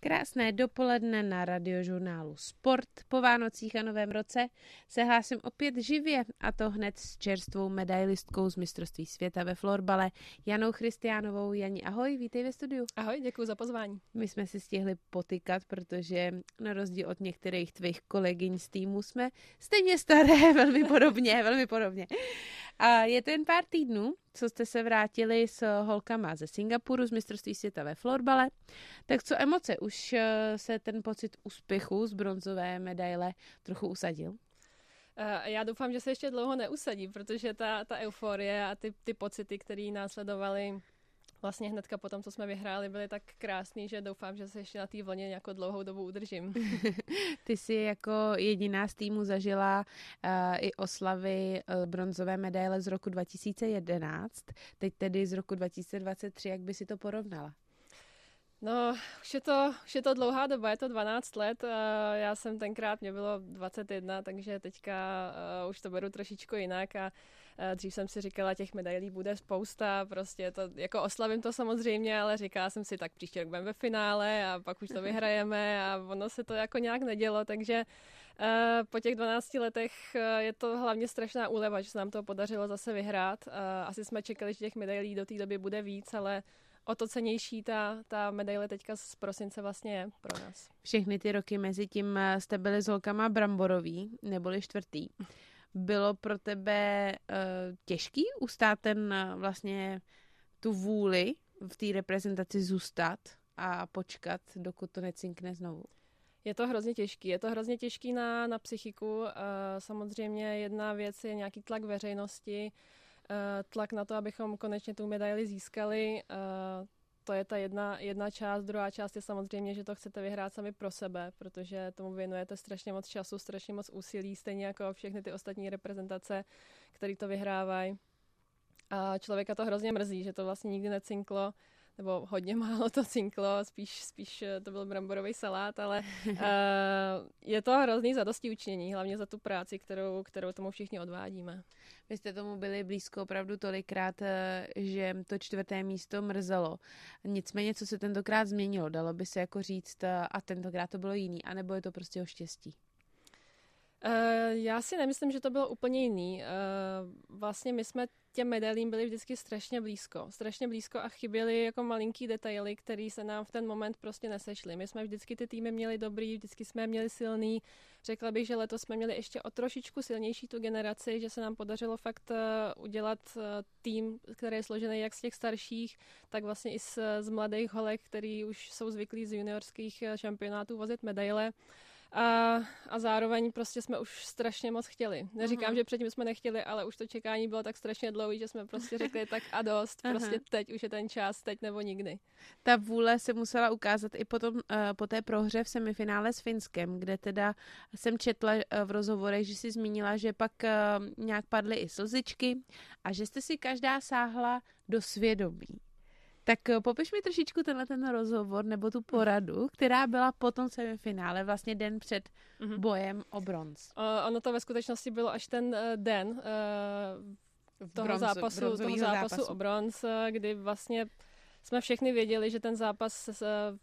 Krásné dopoledne na radiožurnálu Sport. Po Vánocích a Novém roce se hlásím opět živě a to hned s čerstvou medailistkou z mistrovství světa ve florbale Janou Christianovou. Jani, ahoj, vítej ve studiu. Ahoj, děkuji za pozvání. My jsme si stihli potykat, protože na rozdíl od některých tvých kolegyň z týmu jsme stejně staré, velmi podobně, velmi podobně. A je to jen pár týdnů, co jste se vrátili s holkama ze Singapuru z mistrovství světa ve florbale. Tak co emoce? Už eh, se ten pocit úspěchu z bronzové medaile trochu usadil? Eh, já doufám, že se ještě dlouho neusadí, protože ta, ta euforie a ty, ty pocity, které následovaly vlastně hnedka po tom, co jsme vyhráli, byly tak krásný, že doufám, že se ještě na té vlně nějakou dlouhou dobu udržím. Ty jsi jako jediná z týmu zažila uh, i oslavy uh, bronzové medaile z roku 2011, teď tedy z roku 2023, jak by si to porovnala? No, už je, to, už je to dlouhá doba, je to 12 let. Já jsem tenkrát, mě bylo 21, takže teďka uh, už to beru trošičku jinak a Dřív jsem si říkala, těch medailí bude spousta, prostě to, jako oslavím to samozřejmě, ale říkala jsem si, tak příště rok budeme ve finále a pak už to vyhrajeme a ono se to jako nějak nedělo, takže Uh, po těch 12 letech uh, je to hlavně strašná úleva, že se nám to podařilo zase vyhrát. Asi jsme čekali, že těch medailí do té doby bude víc, ale o to cenější ta, ta medaile teďka z prosince vlastně je pro nás. Všechny ty roky mezi tím jste byli s holkama Bramborový, neboli čtvrtý. Bylo pro tebe uh, těžký ustát ten uh, vlastně tu vůli v té reprezentaci zůstat a počkat, dokud to necinkne znovu? Je to hrozně těžký. Je to hrozně těžký na, na psychiku. Uh, samozřejmě jedna věc je nějaký tlak veřejnosti, uh, tlak na to, abychom konečně tu medaili získali. Uh, to je ta jedna, jedna část. Druhá část je samozřejmě, že to chcete vyhrát sami pro sebe, protože tomu věnujete strašně moc času, strašně moc úsilí, stejně jako všechny ty ostatní reprezentace, které to vyhrávají. A člověka to hrozně mrzí, že to vlastně nikdy necinklo nebo hodně málo to cinklo, spíš, spíš eh, to byl bramborový salát, ale uh, je to hrozný zadosti učnění, hlavně za tu práci, kterou, kterou tomu všichni odvádíme. Vy jste tomu byli blízko opravdu tolikrát, eh, že to čtvrté místo mrzelo. Nicméně, co se tentokrát změnilo, dalo by se jako říct, a tentokrát to bylo jiný, anebo je to prostě o štěstí? Uh, já si nemyslím, že to bylo úplně jiný. Uh, vlastně my jsme těm medailím byli vždycky strašně blízko. Strašně blízko a chyběly jako malinký detaily, které se nám v ten moment prostě nesešly. My jsme vždycky ty týmy měli dobrý, vždycky jsme měli silný. Řekla bych, že letos jsme měli ještě o trošičku silnější tu generaci, že se nám podařilo fakt uh, udělat tým, který je složený jak z těch starších, tak vlastně i z, z mladých holek, který už jsou zvyklí z juniorských šampionátů vozit medaile. A, a zároveň prostě jsme už strašně moc chtěli. Neříkám, uh-huh. že předtím jsme nechtěli, ale už to čekání bylo tak strašně dlouhé, že jsme prostě řekli tak a dost. Uh-huh. Prostě teď už je ten čas, teď nebo nikdy. Ta vůle se musela ukázat i potom, uh, po té prohře v semifinále s Finskem, kde teda jsem četla uh, v rozhovorech, že si zmínila, že pak uh, nějak padly i slzičky a že jste si každá sáhla do svědomí. Tak eh, popiš mi trošičku tenhle ten rozhovor nebo tu poradu, která byla po tom semifinále, vlastně den před mm-hmm. bojem o bronz. Uh, ono to ve skutečnosti bylo až ten uh, den uh, toho, bronzu, zápasu, toho zápasu, zápasu o bronz, kdy vlastně jsme všechny věděli, že ten zápas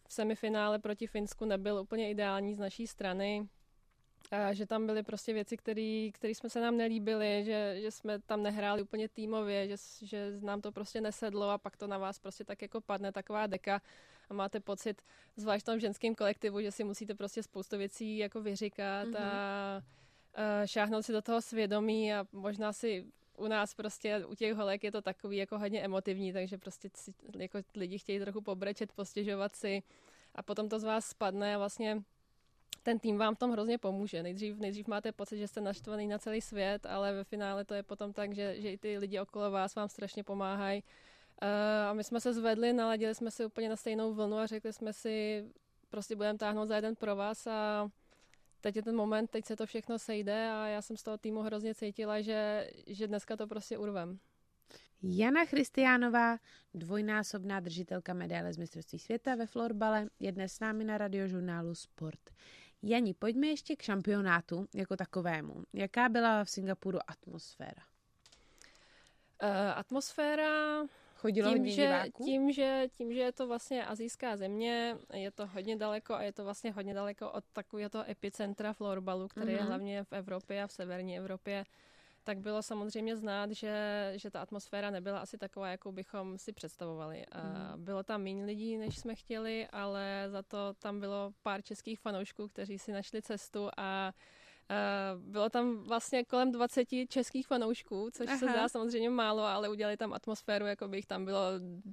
v semifinále proti Finsku nebyl úplně ideální z naší strany. A že tam byly prostě věci, které jsme se nám nelíbily, že, že jsme tam nehráli úplně týmově, že, že nám to prostě nesedlo a pak to na vás prostě tak jako padne taková deka a máte pocit, zvlášť v tom ženském kolektivu, že si musíte prostě spoustu věcí jako vyříkat mm-hmm. a, a šáhnout si do toho svědomí a možná si u nás prostě, u těch holek je to takový jako hodně emotivní, takže prostě si, jako lidi chtějí trochu pobrečet, postěžovat si a potom to z vás spadne a vlastně ten tým vám v tom hrozně pomůže. Nejdřív, nejdřív máte pocit, že jste naštvaný na celý svět, ale ve finále to je potom tak, že, že i ty lidi okolo vás vám strašně pomáhají. Uh, a my jsme se zvedli, naladili jsme si úplně na stejnou vlnu a řekli jsme si, prostě budeme táhnout za jeden pro vás a teď je ten moment, teď se to všechno sejde a já jsem z toho týmu hrozně cítila, že, že dneska to prostě urvem. Jana Christiánová, dvojnásobná držitelka medaile z mistrovství světa ve florbale, je dnes s námi na radiožurnálu Sport. Jani, pojďme ještě k šampionátu jako takovému. Jaká byla v Singapuru atmosféra? Uh, atmosféra Chodilo tím, hodně že, diváků? Tím že, tím, že je to vlastně azijská země, je to hodně daleko a je to vlastně hodně daleko od takového epicentra florbalu, který mm-hmm. je mhm. hlavně v Evropě a v severní Evropě, tak bylo samozřejmě znát, že, že ta atmosféra nebyla asi taková, jakou bychom si představovali. Mm. Bylo tam méně lidí, než jsme chtěli, ale za to tam bylo pár českých fanoušků, kteří si našli cestu a bylo tam vlastně kolem 20 českých fanoušků, což Aha. se zdá samozřejmě málo, ale udělali tam atmosféru, jako by jich tam bylo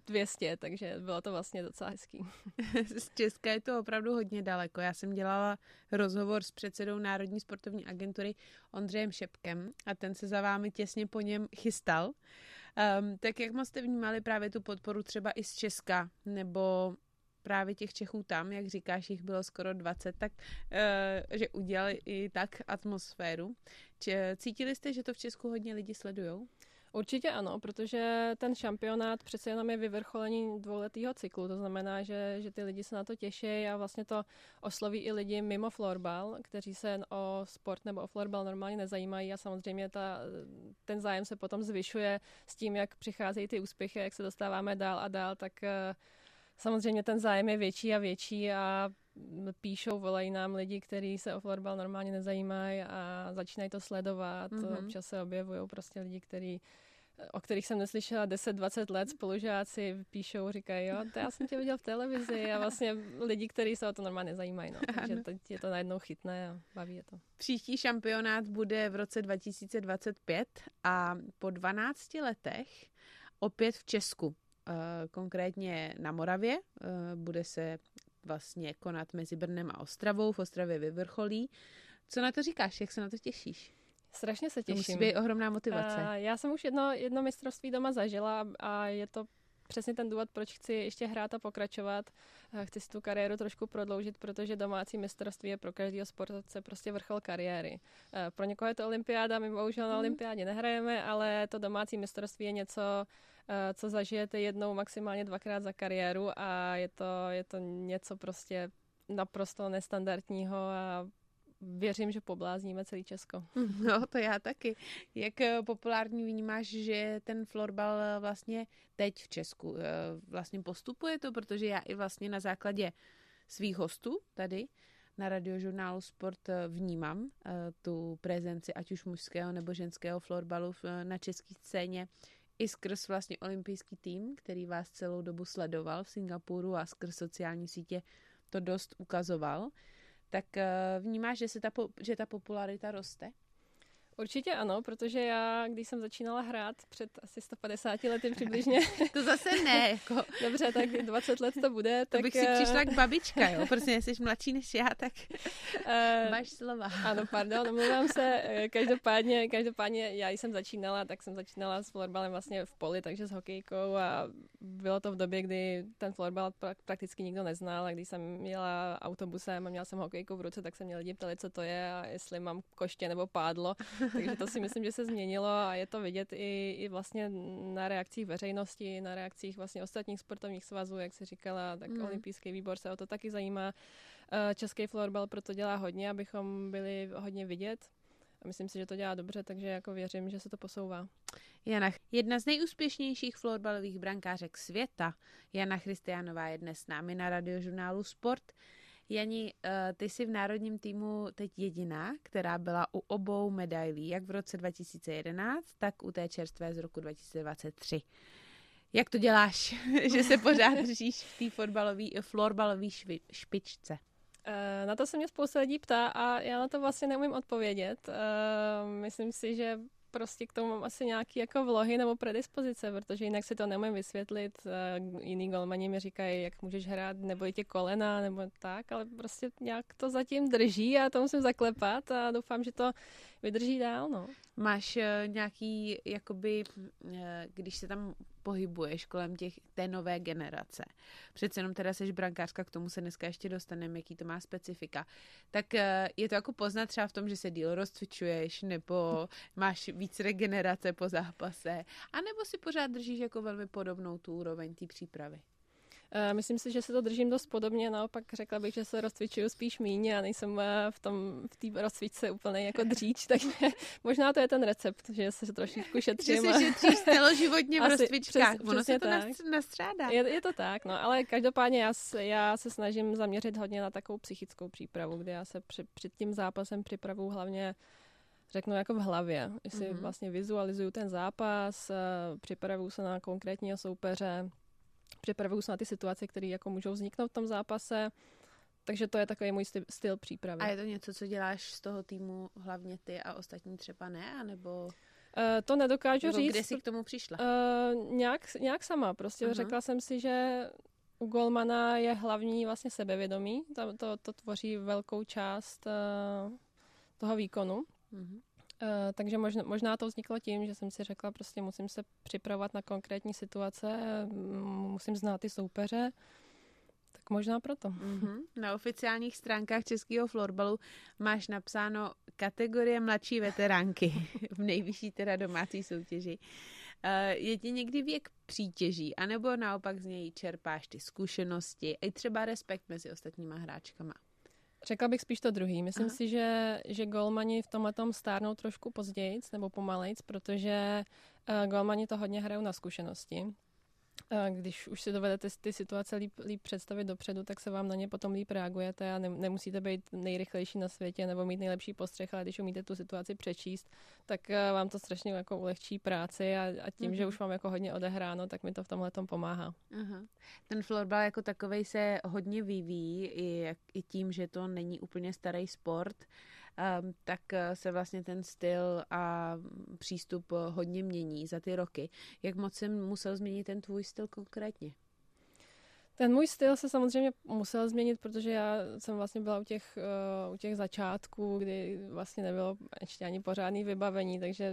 200, takže bylo to vlastně docela hezký. Z Česka je to opravdu hodně daleko. Já jsem dělala rozhovor s předsedou Národní sportovní agentury Ondřejem Šepkem a ten se za vámi těsně po něm chystal. Um, tak jak moc jste vnímali právě tu podporu třeba i z Česka, nebo právě těch Čechů tam, jak říkáš, jich bylo skoro 20, tak uh, že udělali i tak atmosféru. Či, cítili jste, že to v Česku hodně lidi sledujou? Určitě ano, protože ten šampionát přece jenom je vyvrcholení dvouletého cyklu, to znamená, že, že ty lidi se na to těší a vlastně to osloví i lidi mimo florbal, kteří se o sport nebo o florbal normálně nezajímají a samozřejmě ta, ten zájem se potom zvyšuje s tím, jak přicházejí ty úspěchy, jak se dostáváme dál a dál, tak uh, samozřejmě ten zájem je větší a větší a píšou, volají nám lidi, kteří se o florbal normálně nezajímají a začínají to sledovat. Mm-hmm. Občas se objevují prostě lidi, kteří o kterých jsem neslyšela 10-20 let, spolužáci píšou, říkají, jo, to já jsem tě viděl v televizi a vlastně lidi, kteří se o to normálně nezajímají, no. takže teď je to najednou chytné a baví je to. Příští šampionát bude v roce 2025 a po 12 letech opět v Česku. Eh, konkrétně na Moravě. Eh, bude se vlastně konat mezi Brnem a Ostravou. V Ostravě vyvrcholí. Co na to říkáš? Jak se na to těšíš? Strašně se těším. To musí být ohromná motivace. Uh, já jsem už jedno, jedno mistrovství doma zažila a je to přesně ten důvod, proč chci ještě hrát a pokračovat. Chci si tu kariéru trošku prodloužit, protože domácí mistrovství je pro každého sportovce prostě vrchol kariéry. Pro někoho je to olympiáda, my bohužel na mhm. olympiádě nehrajeme, ale to domácí mistrovství je něco, Eh, co zažijete jednou, maximálně dvakrát za kariéru a je to, je to něco prostě naprosto nestandardního a věřím, že poblázníme celý Česko. No, to já taky. Jak eh, populární vnímáš, že ten florbal eh, vlastně teď v Česku vlastně postupuje to, protože já i vlastně na základě svých hostů tady na radiožurnálu Sport vnímám tu prezenci ať už mužského nebo ženského florbalu na české scéně i skrz vlastně olympijský tým, který vás celou dobu sledoval v Singapuru a skrz sociální sítě to dost ukazoval, tak eh, vnímáš, že, se ta, že ta popularita roste? Určitě ano, protože já, když jsem začínala hrát před asi 150 lety přibližně. to zase ne, jako. Dobře, tak 20 let to bude. To tak... bych si eh, přišla k babička, jo, protože jsi mladší než já, tak uh, máš slova. Ano, pardon, omlouvám se. Eh, každopádně, každopádně já jsem začínala, tak jsem začínala s florbalem vlastně v poli, takže s hokejkou a bylo to v době, kdy ten florbal prakticky nikdo neznal a když jsem jela autobusem a měla jsem hokejku v ruce, tak se mě lidi ptali, co to je a jestli mám koště nebo pádlo. Takže to si myslím, že se změnilo a je to vidět i, i vlastně na reakcích veřejnosti, na reakcích vlastně ostatních sportovních svazů, jak se říkala, tak mm. olympijský výbor se o to taky zajímá. Eh, český florbal proto dělá hodně, abychom byli hodně vidět. A myslím si, že to dělá dobře, takže jako věřím, že se to posouvá. Jana, jedna z nejúspěšnějších florbalových brankářek světa, Jana Christianová je dnes s námi na radiožurnálu Sport. Jani, eh, ty jsi v národním týmu teď jediná, která byla u obou medailí, jak v roce 2011, tak u té čerstvé z roku 2023. Jak to děláš, že se pořád držíš v té florbalové špičce? Eh, na to se mě spousta lidí ptá a já na to vlastně neumím odpovědět. Eh, myslím si, že prostě k tomu mám asi nějaký jako vlohy nebo predispozice, protože jinak si to nemůžu vysvětlit. Jiný golmani mi říkají, jak můžeš hrát, nebo tě kolena, nebo tak, ale prostě nějak to zatím drží a to musím zaklepat a doufám, že to vydrží dál, no. Máš uh, nějaký, jakoby, uh, když se tam pohybuješ kolem těch, té nové generace. Přece jenom teda seš brankářka, k tomu se dneska ještě dostaneme, jaký to má specifika. Tak uh, je to jako poznat třeba v tom, že se díl rozcvičuješ, nebo máš víc regenerace po zápase, anebo si pořád držíš jako velmi podobnou tu úroveň té přípravy. Myslím si, že se to držím dost podobně, naopak řekla bych, že se rozcvičuju spíš míně a nejsem uh, v tom v té rozcvičce úplně jako dříč, takže možná to je ten recept, že se trošičku šetřím. Že si šetříš celoživotně v rozcvičkách, přes, ono se to tak. nastřádá. Je, je to tak, no, ale každopádně já, já se snažím zaměřit hodně na takovou psychickou přípravu, kde já se při, před tím zápasem připravu hlavně řeknu jako v hlavě. Jestli mm-hmm. vlastně vizualizuju ten zápas, eh, připravuju se na konkrétního soupeře, připravuju se na ty situace, které jako můžou vzniknout v tom zápase. Takže to je takový můj styl, styl přípravy. A je to něco, co děláš z toho týmu hlavně ty a ostatní třeba ne? Anebo... Uh, to nedokážu Nebo říct. Kde jsi k tomu přišla? Uh, nějak, nějak sama. Prostě uh-huh. řekla jsem si, že u Golmana je hlavní vlastně sebevědomí. To, to, to tvoří velkou část uh, toho výkonu. Uh-huh. Uh, takže možná, možná to vzniklo tím, že jsem si řekla, prostě musím se připravovat na konkrétní situace, musím znát ty soupeře, tak možná proto. Uh-huh. Na oficiálních stránkách českého florbalu máš napsáno kategorie mladší veteránky v nejvyšší teda domácí soutěži. Uh, je ti někdy věk přítěží, anebo naopak z něj čerpáš ty zkušenosti i třeba respekt mezi ostatníma hráčkama? Řekla bych spíš to druhý. Myslím Aha. si, že, že golmani v tomhle tom stárnou trošku později nebo pomalejc, protože uh, golmani to hodně hrajou na zkušenosti když už si dovedete ty situace líp, líp představit dopředu, tak se vám na ně potom líp reagujete a ne, nemusíte být nejrychlejší na světě nebo mít nejlepší postřeh, ale když umíte tu situaci přečíst, tak eh, vám to strašně jako ulehčí práci a, a tím, mm-hmm. že mhm. už mám jako hodně odehráno, tak mi to v tomhle tom pomáhá. Uh-huh. Ten florbal jako takovej se hodně vyvíjí i, i tím, že to není úplně starý sport. Uh, tak eh, se vlastně ten styl a přístup eh, hodně mění za ty roky. Jak moc jsem musel změnit ten tvůj styl konkrétně? Ten můj styl se samozřejmě musel změnit, protože já jsem vlastně byla u těch, uh, u těch začátků, kdy vlastně nebylo ještě ani pořádný vybavení, takže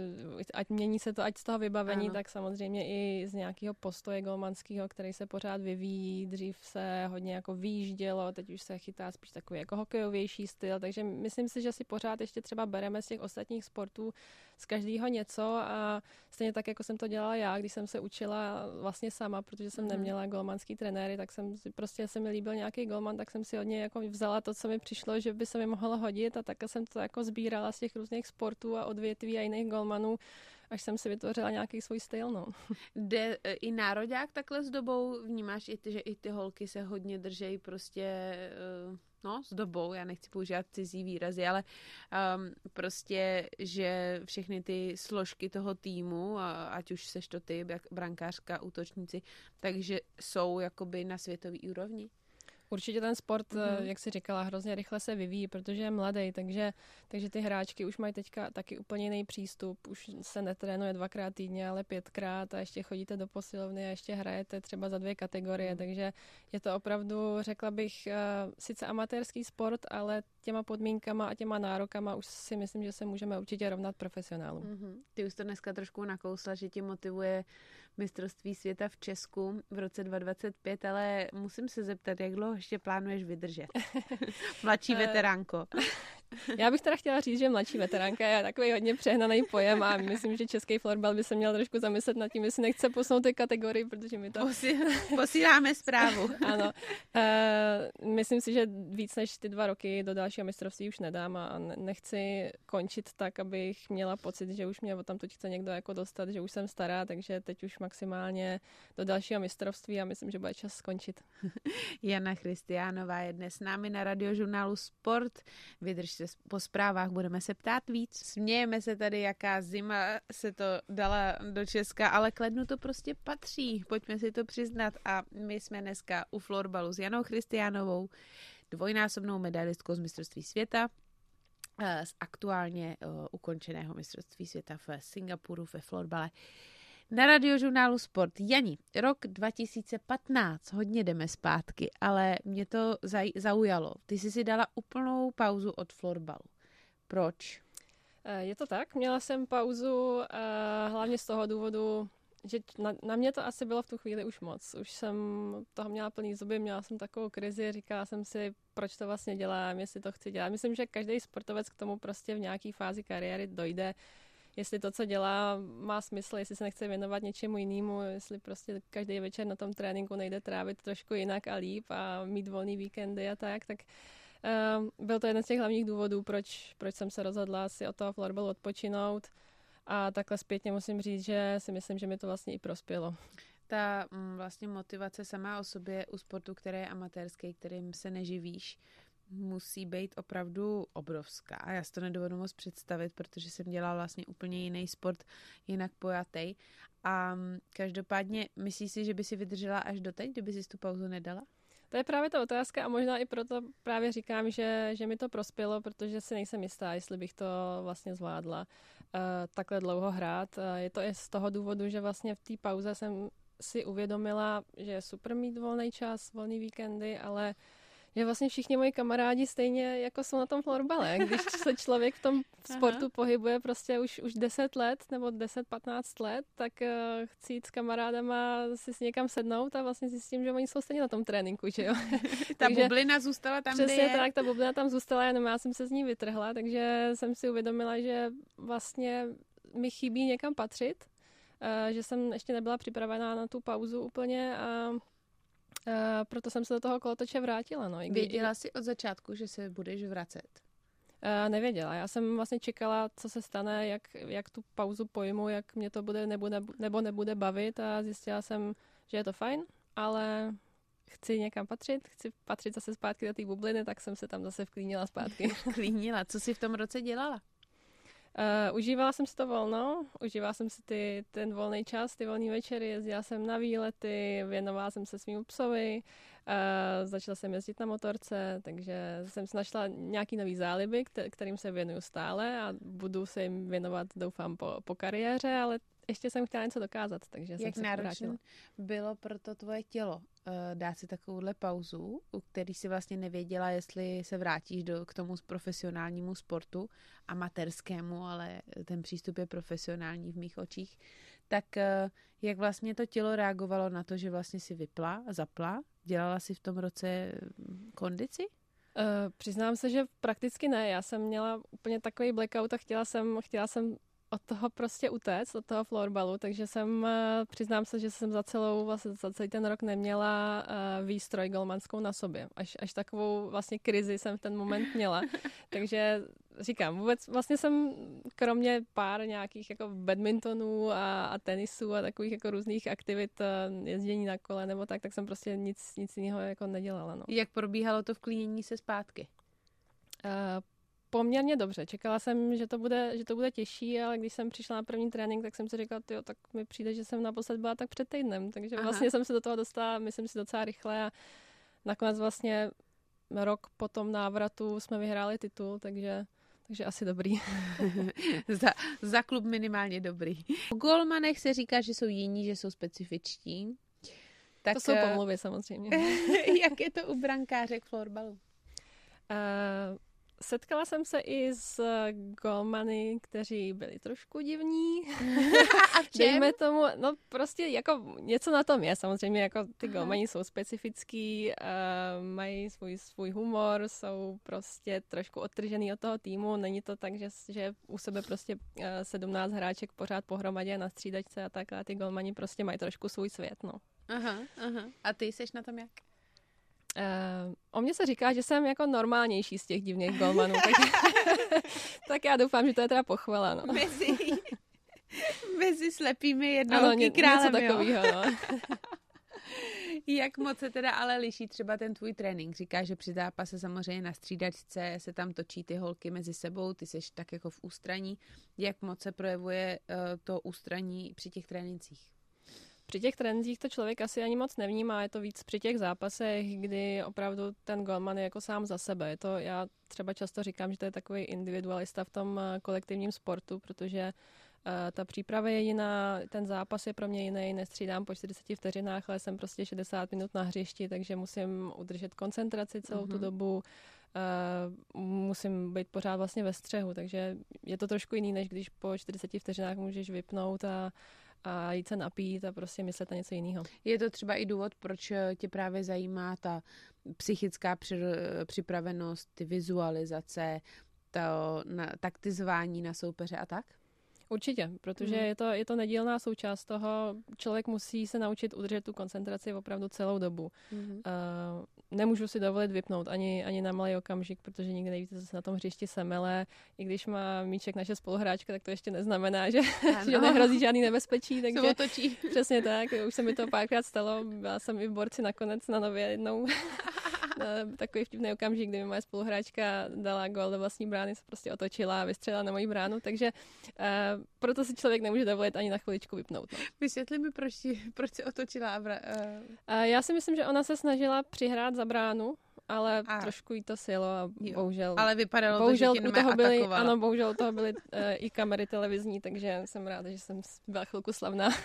ať mění se to, ať z toho vybavení, ano. tak samozřejmě i z nějakého postoje golmanského, který se pořád vyvíjí. Dřív se hodně jako výjíždělo, teď už se chytá spíš takový jako hokejovější styl, takže myslím si, že si pořád ještě třeba bereme z těch ostatních sportů z každého něco a stejně tak, jako jsem to dělala já, když jsem se učila vlastně sama, protože jsem mhm. neměla golmanský trenéry, tak jsem si prostě se mi líbil nějaký golman, tak jsem si od něj jako vzala to, co mi přišlo, že by se mi mohlo hodit a tak jsem to jako sbírala z těch různých sportů a odvětví a jiných golmanů až jsem si vytvořila nějaký svůj styl, no. Jde e, i nároďák takhle s dobou? Vnímáš i ty, že i ty holky se hodně držejí prostě e, no, s dobou, já nechci používat cizí výrazy, ale um, prostě, že všechny ty složky toho týmu, ať už seš to ty, brankářka, útočníci, takže jsou jakoby na světové úrovni? Určitě ten sport, mm-hmm. jak si říkala, hrozně rychle se vyvíjí, protože je mladý, takže, takže ty hráčky už mají teďka taky úplně jiný přístup. Už se netrénuje dvakrát týdně, ale pětkrát a ještě chodíte do posilovny a ještě hrajete třeba za dvě kategorie, mm-hmm. takže je to opravdu, řekla bych, uh, sice amatérský sport, ale těma podmínkama a těma nárokama už si myslím, že se můžeme určitě rovnat profesionálům. Mm-hmm. Ty už to dneska trošku nakousla, že tě motivuje mistrovství světa v Česku v roce 2025, ale musím se zeptat, jak dlouho ještě plánuješ vydržet? Mladší eh, veteránko. Já bych teda chtěla říct, že mladší veteránka je takový hodně přehnaný pojem a myslím, že český florbal by se měl trošku zamyslet nad tím, jestli nechce posunout ty kategorii, protože mi to... Posíláme zprávu. ano. Uh, myslím si, že víc než ty dva roky do dalšího mistrovství už nedám a nechci končit tak, abych měla pocit, že už mě tam teď chce někdo jako dostat, že už jsem stará, takže teď už maximálně do dalšího mistrovství a myslím, že bude čas skončit. Jana Christianová je dnes s námi na radiožurnálu Sport. Vydržte po zprávách, budeme se ptát víc. Smějeme se tady, jaká zima se to dala do Česka, ale k lednu to prostě patří. Pojďme si to přiznat a my jsme dneska u florbalu s Janou Christianovou, dvojnásobnou medalistkou z mistrovství světa, eh, z aktuálně uh, ukončeného mistrovství světa v Singapuru ve florbale. Na radiožurnálu Sport. Jani, rok 2015, hodně jdeme zpátky, ale mě to zaujalo. Ty jsi si dala úplnou pauzu od florbalu. Proč? Eh, je to tak, měla jsem pauzu uh, hlavně z toho důvodu, že na, na mě to asi bylo v tu chvíli už moc. Už jsem toho měla plný zuby, měla jsem takovou krizi, říkala jsem si, proč to vlastně dělám, jestli to chci dělat. Myslím, že každý sportovec k tomu prostě v nějaké fázi kariéry dojde, jestli to, co dělá, má smysl, jestli se nechce věnovat něčemu jinému, jestli prostě každý večer na tom tréninku nejde trávit trošku jinak a líp a mít volný víkendy a tak, tak uh, byl to jeden z těch hlavních důvodů, proč, proč jsem se rozhodla si od toho florbalu odpočinout. A takhle zpětně musím říct, že si myslím, že mi to vlastně i prospělo. Ta mm, vlastně motivace sama o sobě u sportu, který je amatérský, kterým se neživíš, musí být opravdu obrovská. Já si to nedovedu moc představit, protože jsem dělala vlastně úplně jiný sport, jinak pojatý. A mm, každopádně, myslíš si, že by si vydržela až doteď, kdyby si tu pauzu nedala? To je právě ta otázka a možná i proto právě říkám, že, že mi to prospělo, protože si nejsem jistá, jestli bych to vlastně zvládla uh, takhle dlouho hrát. Uh, je to i z toho důvodu, že vlastně v té pauze jsem si uvědomila, že je super mít volný čas, volný víkendy, ale že vlastně všichni moji kamarádi stejně jako jsou na tom florbale. Když se člověk v tom sportu pohybuje prostě už, už 10 let nebo 10-15 let, tak uh, chci jít s kamarádama si s někam sednout a vlastně zjistím, že oni jsou stejně na tom tréninku, že jo. ta takže bublina zůstala tam, Přesně kde je. tak, ta bublina tam zůstala, jenom já jsem se z ní vytrhla, takže jsem si uvědomila, že vlastně mi chybí někam patřit Eh, že jsem ještě nebyla připravená na tu pauzu úplně a a proto jsem se do toho kolotoče vrátila. No. Věděla jsi od začátku, že se budeš vracet? Uh, nevěděla. Já jsem vlastně čekala, co se stane, jak, jak tu pauzu pojmu, jak mě to bude nebude, nebo nebude bavit a zjistila jsem, že je to fajn, ale chci někam patřit, chci patřit zase zpátky do té bubliny, tak jsem se tam zase vklínila zpátky. Vklínila. Co jsi v tom roce dělala? Uh, užívala jsem si to volno, užívala jsem si ty, ten volný čas, ty volné večery, jezdila jsem na výlety, věnovala jsem se svým psovi, uh, začala jsem jezdit na motorce, takže jsem si našla nějaký nový záliby, kterým se věnuju stále a budu se jim věnovat, doufám, po, po kariéře, ale ještě jsem chtěla něco dokázat, takže Jak jsem se náročné bylo pro to tvoje tělo uh, dát si takovouhle pauzu, u který si vlastně nevěděla, jestli se vrátíš do, k tomu profesionálnímu sportu, amatérskému, ale ten přístup je profesionální v mých očích, tak uh, jak vlastně to tělo reagovalo na to, že vlastně si vypla, zapla? Dělala si v tom roce mm, kondici? Uh, přiznám se, že prakticky ne. Já jsem měla úplně takový blackout a chtěla jsem, chtěla jsem od toho prostě utéct, od toho florbalu, takže jsem, eh, přiznám se, že jsem za celou, vlastně za celý ten rok neměla uh, výstroj golmanskou na sobě. Až, až takovou vlastně krizi jsem v ten moment měla. takže říkám, vůbec vlastně jsem kromě pár nějakých jako badmintonů a, a tenisů a takových jako různých aktivit, uh, jezdění na kole nebo tak, tak jsem prostě nic, nic jiného jako nedělala. No. Jak probíhalo to vklínění se zpátky? Uh, poměrně dobře. Čekala jsem, že to, bude, že to bude těžší, ale když jsem přišla na první trénink, tak jsem si říkala, jo, tak mi přijde, že jsem naposled byla tak před týdnem. Takže Aha. vlastně jsem se do toho dostala, myslím si, docela rychle a nakonec vlastně rok po tom návratu jsme vyhráli titul, takže takže asi dobrý. za, za klub minimálně dobrý. O golmanech se říká, že jsou jiní, že jsou specifičtí. Tak, to jsou eh, pomluvy samozřejmě. jak je to u brankářek florbalu? Uh, setkala jsem se i s golmany, kteří byli trošku divní. A v čem? Dejme tomu, no prostě jako něco na tom je. Samozřejmě jako ty Aha. golmani jsou specifický, uh, mají svůj, svůj humor, jsou prostě trošku odtržený od toho týmu. Není to tak, že, že u sebe prostě uh, eh, 17 hráček pořád pohromadě na střídačce a tak, a ty golmani prostě mají trošku svůj svět, no. Aha, aha. A ty jsi na tom jak? Uh, o mně se říká, že jsem jako normálnější z těch divných golmanů, tak, tak já doufám, že to je teda pochvala. No. Mezi, mezi slepými jednohoký králem, něco takového, no. Jak moc se teda ale liší třeba ten tvůj trénink? Říká, že při zápase samozřejmě na střídačce se tam točí ty holky mezi sebou, ty seš tak jako v ústraní. Jak moc se projevuje uh, to ústraní při těch trénincích? Při těch trenzích to člověk asi ani moc nevnímá, je to víc při těch zápasech, kdy opravdu ten golman je jako sám za sebe. Je to, já třeba často říkám, že to je takový individualista v tom eh, kolektivním sportu, protože uh, ta příprava je jiná, ten zápas je pro mě jiný, nestřídám po 40 vteřinách, ale jsem prostě 60 minut na hřišti, takže musím udržet koncentraci celou uh-huh. tu mhm. dobu, Uh, musím být pořád vlastně ve střehu, takže je to trošku jiný, než když po 40 vteřinách můžeš vypnout a a jít se napít a prostě myslet na něco jiného. Je to třeba i důvod, proč eh, tě právě zajímá ta psychická připravenost, ty vizualizace, to na, taktizování na soupeře a tak? Určitě, protože mm. je, to, je to nedílná součást toho. Člověk musí se naučit udržet tu koncentraci opravdu celou dobu. Mm. Uh, nemůžu si dovolit vypnout ani, ani na malý okamžik, protože nikdy nevíte, co se na tom hřišti semele. I když má míček naše spoluhráčka, tak to ještě neznamená, že, že nehrozí žádný nebezpečí. Takže se otočí. Přesně tak, už se mi to párkrát stalo. Byla jsem i v borci nakonec na nově jednou. takový vtipný okamžik, kdy mi moje spoluhráčka dala gol do vlastní brány, se prostě otočila a vystřelila na moji bránu, takže uh, proto si člověk nemůže dovolit ani na chviličku vypnout. No. Vysvětli mi, proč, proč si otočila. Uh... Uh, já si myslím, že ona se snažila přihrát za bránu, ale a. trošku jí to silo a jo. bohužel. Ale vypadalo bohužel to, že u toho byly, Ano, bohužel u toho byly uh, i kamery televizní, takže jsem ráda, že jsem byla chvilku slavná.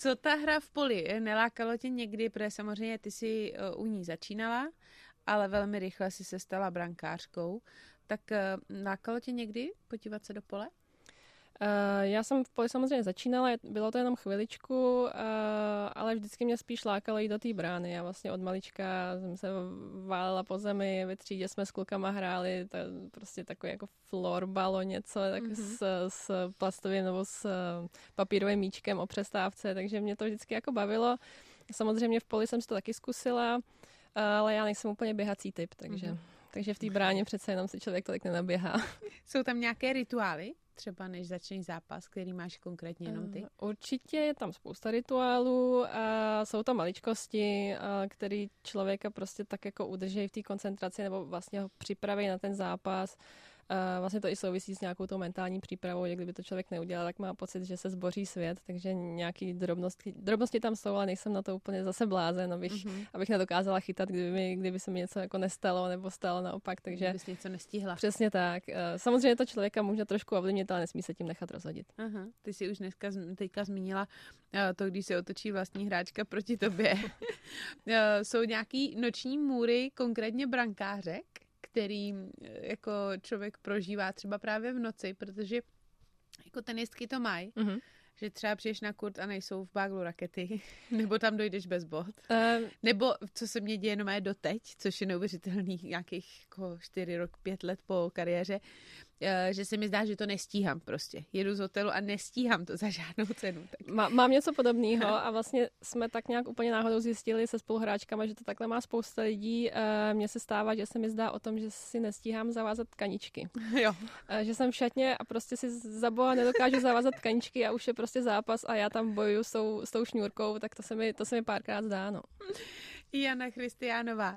Co ta hra v poli? Nelákalo tě někdy, protože samozřejmě ty si uh, u ní začínala, ale velmi rychle si se stala brankářkou. Tak uh, lákalo tě někdy podívat se do pole? Uh, já jsem v poli samozřejmě začínala, bylo to jenom chviličku, uh, ale vždycky mě spíš lákalo jít do té brány. Já vlastně od malička jsem se válela po zemi, ve třídě jsme s klukama hráli, to prostě takový jako florbalo něco, tak mm-hmm. s, s plastovým nebo s papírovým míčkem o přestávce, takže mě to vždycky jako bavilo. Samozřejmě v poli jsem to taky zkusila, ale já nejsem úplně běhací typ, takže... Mm-hmm. Takže v té bráně přece jenom se člověk tolik nenaběhá. Jsou tam nějaké rituály? Třeba než začneš zápas, který máš konkrétně jenom ty? Eh, určitě je tam spousta rituálů a jsou to maličkosti, které člověka prostě tak jako udrží v té koncentraci nebo vlastně ho připraví na ten zápas. A vlastně to i souvisí s nějakou tou mentální přípravou, že kdyby to člověk neudělal, tak má pocit, že se zboří svět, takže nějaký drobnosti, drobnosti tam jsou, ale nejsem na to úplně zase blázen, abych, mm-hmm. abych nedokázala chytat, kdyby, mi, kdyby se mi něco jako nestalo nebo stalo naopak, takže... Kdybys něco nestihla. Přesně tak. Samozřejmě to člověka může trošku ovlivnit, ale nesmí se tím nechat rozhodit. Aha. Ty jsi už dneska teďka zmínila to, když se otočí vlastní hráčka proti tobě. jsou nějaký noční můry, konkrétně brankářek? Který eh, jako člověk prožívá třeba právě v noci, protože jako tenistky to mají. Mm-hmm že třeba přijdeš na kurt a nejsou v báglu rakety, nebo tam dojdeš bez bod. Uh, nebo co se mě děje jenom doteď, což je neuvěřitelný nějakých jako 4 rok, 5 let po kariéře, že se mi zdá, že to nestíhám prostě. Jedu z hotelu a nestíhám to za žádnou cenu. Tak. Má, mám něco podobného a vlastně jsme tak nějak úplně náhodou zjistili se spoluhráčkama, že to takhle má spousta lidí. Eh, mně se stává, že se mi zdá o tom, že si nestíhám zavázat tkaničky. Jo. Eh, že jsem v šatně a prostě si za boha nedokážu zavázat tkaničky a už je prostě zápas a já tam bojuju s tou, s tou šňůrkou, tak to se mi, to se mi párkrát zdá, no. Jana Christianová,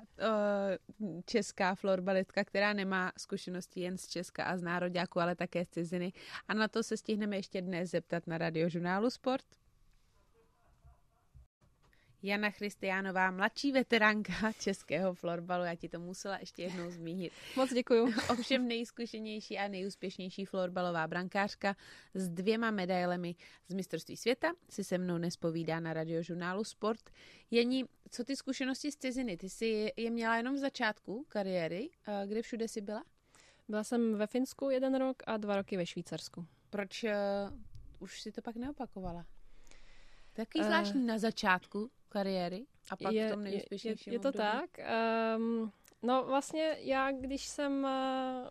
česká florbalistka, která nemá zkušenosti jen z Česka a z nároďáku, ale také z ciziny. A na to se stihneme ještě dnes zeptat na radiožurnálu Sport. Jana Christianová, mladší veteránka českého florbalu, já ti to musela ještě jednou zmínit. Moc děkuju. Ovšem nejzkušenější a nejúspěšnější florbalová brankářka s dvěma medailemi z mistrovství světa si se mnou nespovídá na radiožurnálu Sport. Jení, co ty zkušenosti z ciziny? Ty jsi je měla jenom v začátku kariéry. Kde všude jsi byla? Byla jsem ve Finsku jeden rok a dva roky ve Švýcarsku. Proč uh, už si to pak neopakovala? Taky uh, zvláštní na začátku kariéry a pak je, v tom nejúspěšnějším Je, je to období. tak. Um, no vlastně já, když jsem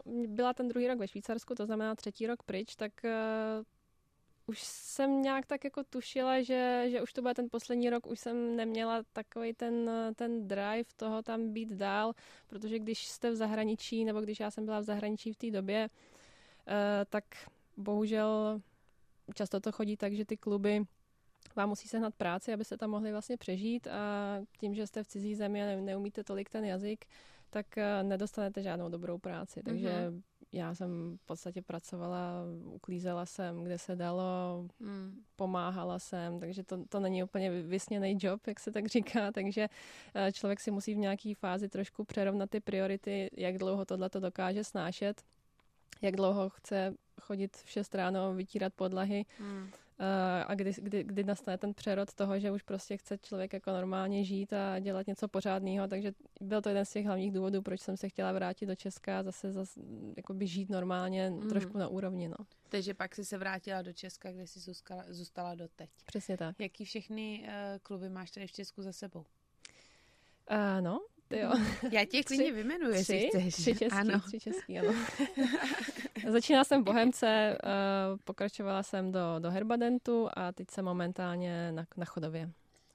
uh, byla ten druhý rok ve Švýcarsku, to znamená třetí rok pryč, tak uh, už jsem nějak tak jako tušila, že, že už to bude ten poslední rok, už jsem neměla takový ten, ten drive toho tam být dál, protože když jste v zahraničí, nebo když já jsem byla v zahraničí v té době, uh, tak bohužel často to chodí tak, že ty kluby vám musí sehnat práci, abyste tam mohli vlastně přežít a tím, že jste v cizí zemi a neumíte tolik ten jazyk, tak eh, nedostanete žádnou dobrou práci. Takže mm-hmm. já jsem v podstatě pracovala, uklízela jsem, kde se dalo, mm. pomáhala jsem, takže to, to není úplně vysněný job, jak se tak říká, takže eh, člověk si musí v nějaké fázi trošku přerovnat ty priority, jak dlouho tohle to dokáže snášet, jak dlouho chce chodit v 6 ráno, vytírat podlahy, mm a kdy, kdy, kdy nastane ten přerod toho, že už prostě chce člověk jako normálně žít a dělat něco pořádného, takže byl to jeden z těch hlavních důvodů, proč jsem se chtěla vrátit do Česka a zase, zase by žít normálně mm. trošku na úrovni. No. Takže pak si se vrátila do Česka, kde jsi zůstala, zůstala doteď. Přesně tak. Jaký všechny uh, kluby máš tady v Česku za sebou? Uh, no, jo. Já tě klidně vyjmenuji, jestli chceš. Tři český, ano. tři český, ano. Začínala jsem v Bohemce, uh, pokračovala jsem do, do Herbadentu a teď jsem momentálně na, na Chodově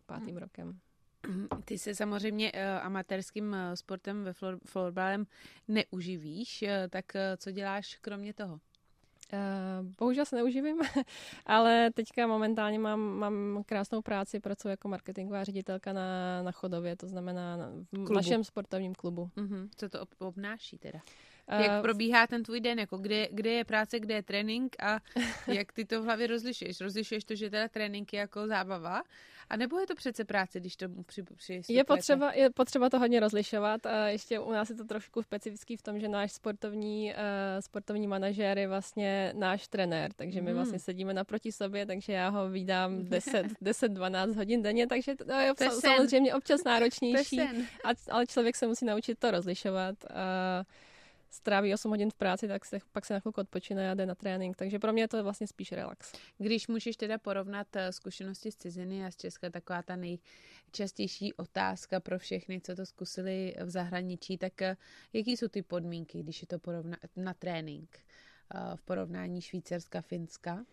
pátým hmm. rokem. Ty se samozřejmě uh, amatérským uh, sportem ve flor- florbalem neuživíš, uh, tak uh, co děláš kromě toho? Uh, bohužel se neuživím, ale teďka momentálně mám, mám krásnou práci, pracuji jako marketingová ředitelka na, na Chodově, to znamená na, v klubu. našem sportovním klubu. Uh-huh. Co to obnáší teda? Jak uh, probíhá ten tvůj den, jako kde, kde je práce, kde je trénink a jak ty to v hlavě rozlišuješ? Rozlišuješ to, že teda trénink je jako zábava? A nebo je to přece práce, když to při, při je potřeba, je potřeba to hodně rozlišovat a ještě u nás je to trošku specifický v tom, že náš sportovní, uh, sportovní manažér je vlastně náš trenér, takže my mm. vlastně sedíme naproti sobě, takže já ho vídám 10-12 hodin denně, takže to je to samozřejmě občas náročnější, a, ale člověk se musí naučit to rozlišovat. Uh, stráví 8 hodin v práci, tak se, pak se na chvilku odpočine a jde na trénink. Takže pro mě je to vlastně spíš relax. Když můžeš teda porovnat eh, zkušenosti z ciziny a z Česka, taková ta nejčastější otázka pro všechny, co to zkusili v zahraničí, tak eh, jaký jsou ty podmínky, když je to porovna- na trénink eh, v porovnání Švýcarska, Finska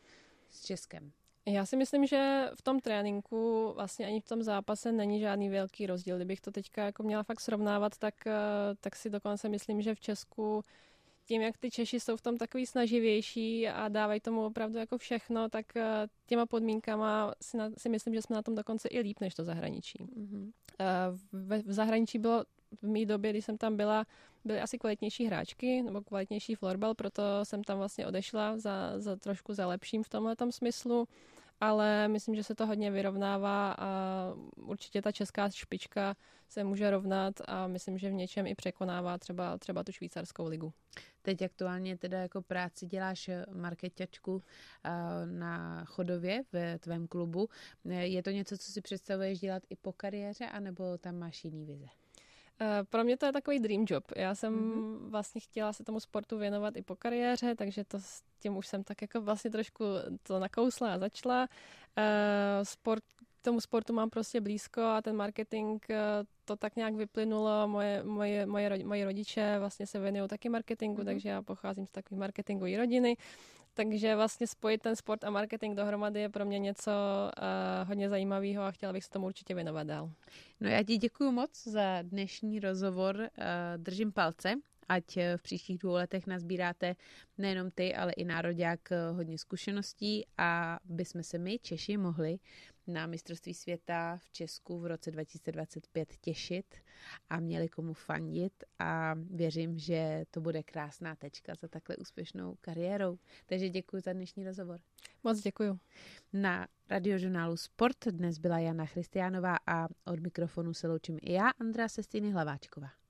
s Českem? Já si myslím, že v tom tréninku vlastně ani v tom zápase není žádný velký rozdíl. Kdybych to teďka jako měla fakt srovnávat, tak, eh, tak si dokonce myslím, že v Česku tím, jak ty Češi jsou v tom takový snaživější a dávají tomu opravdu jako všechno, tak eh, těma podmínkama si, na, si myslím, že jsme na tom dokonce i líp než to zahraničí. Mm-hmm. V, v zahraničí bylo v mé době, kdy jsem tam byla, byly asi kvalitnější hráčky nebo kvalitnější florbal, proto jsem tam vlastně odešla za, za trošku za lepším v tomhle smyslu ale myslím, že se to hodně vyrovnává a určitě ta česká špička se může rovnat a myslím, že v něčem i překonává třeba, třeba tu švýcarskou ligu. Teď aktuálně teda jako práci děláš marketačku eh, na Chodově v tvém klubu. Je to něco, co si představuješ dělat i po kariéře, anebo tam máš jiný vize? Eh, pro mě to je takový dream job. Já jsem mm-hmm. vlastně chtěla se tomu sportu věnovat i po kariéře, takže to s tím už jsem tak jako vlastně trošku to nakousla a začala. Uh, sport, tomu sportu mám prostě blízko a ten marketing uh, to tak nějak vyplynulo. Moje, moje, moje, moje rodiče vlastně se věnují taky marketingu, mm-hmm. takže já pocházím z takové marketingové rodiny. Takže vlastně spojit ten sport a marketing dohromady je pro mě něco uh, hodně zajímavého a chtěla bych se tomu určitě věnovat dál. No já ti děkuji moc za dnešní rozhovor. Uh, držím palce, ať v příštích dvou letech nazbíráte nejenom ty, ale i národák hodně zkušeností a by jsme se my, Češi, mohli na mistrovství světa v Česku v roce 2025 těšit a měli komu fandit a věřím, že to bude krásná tečka za takhle úspěšnou kariérou. Takže děkuji za dnešní rozhovor. Moc děkuji. Na radiožurnálu Sport dnes byla Jana Christianová a od mikrofonu se loučím i já, Andrea Sestýny Hlaváčková.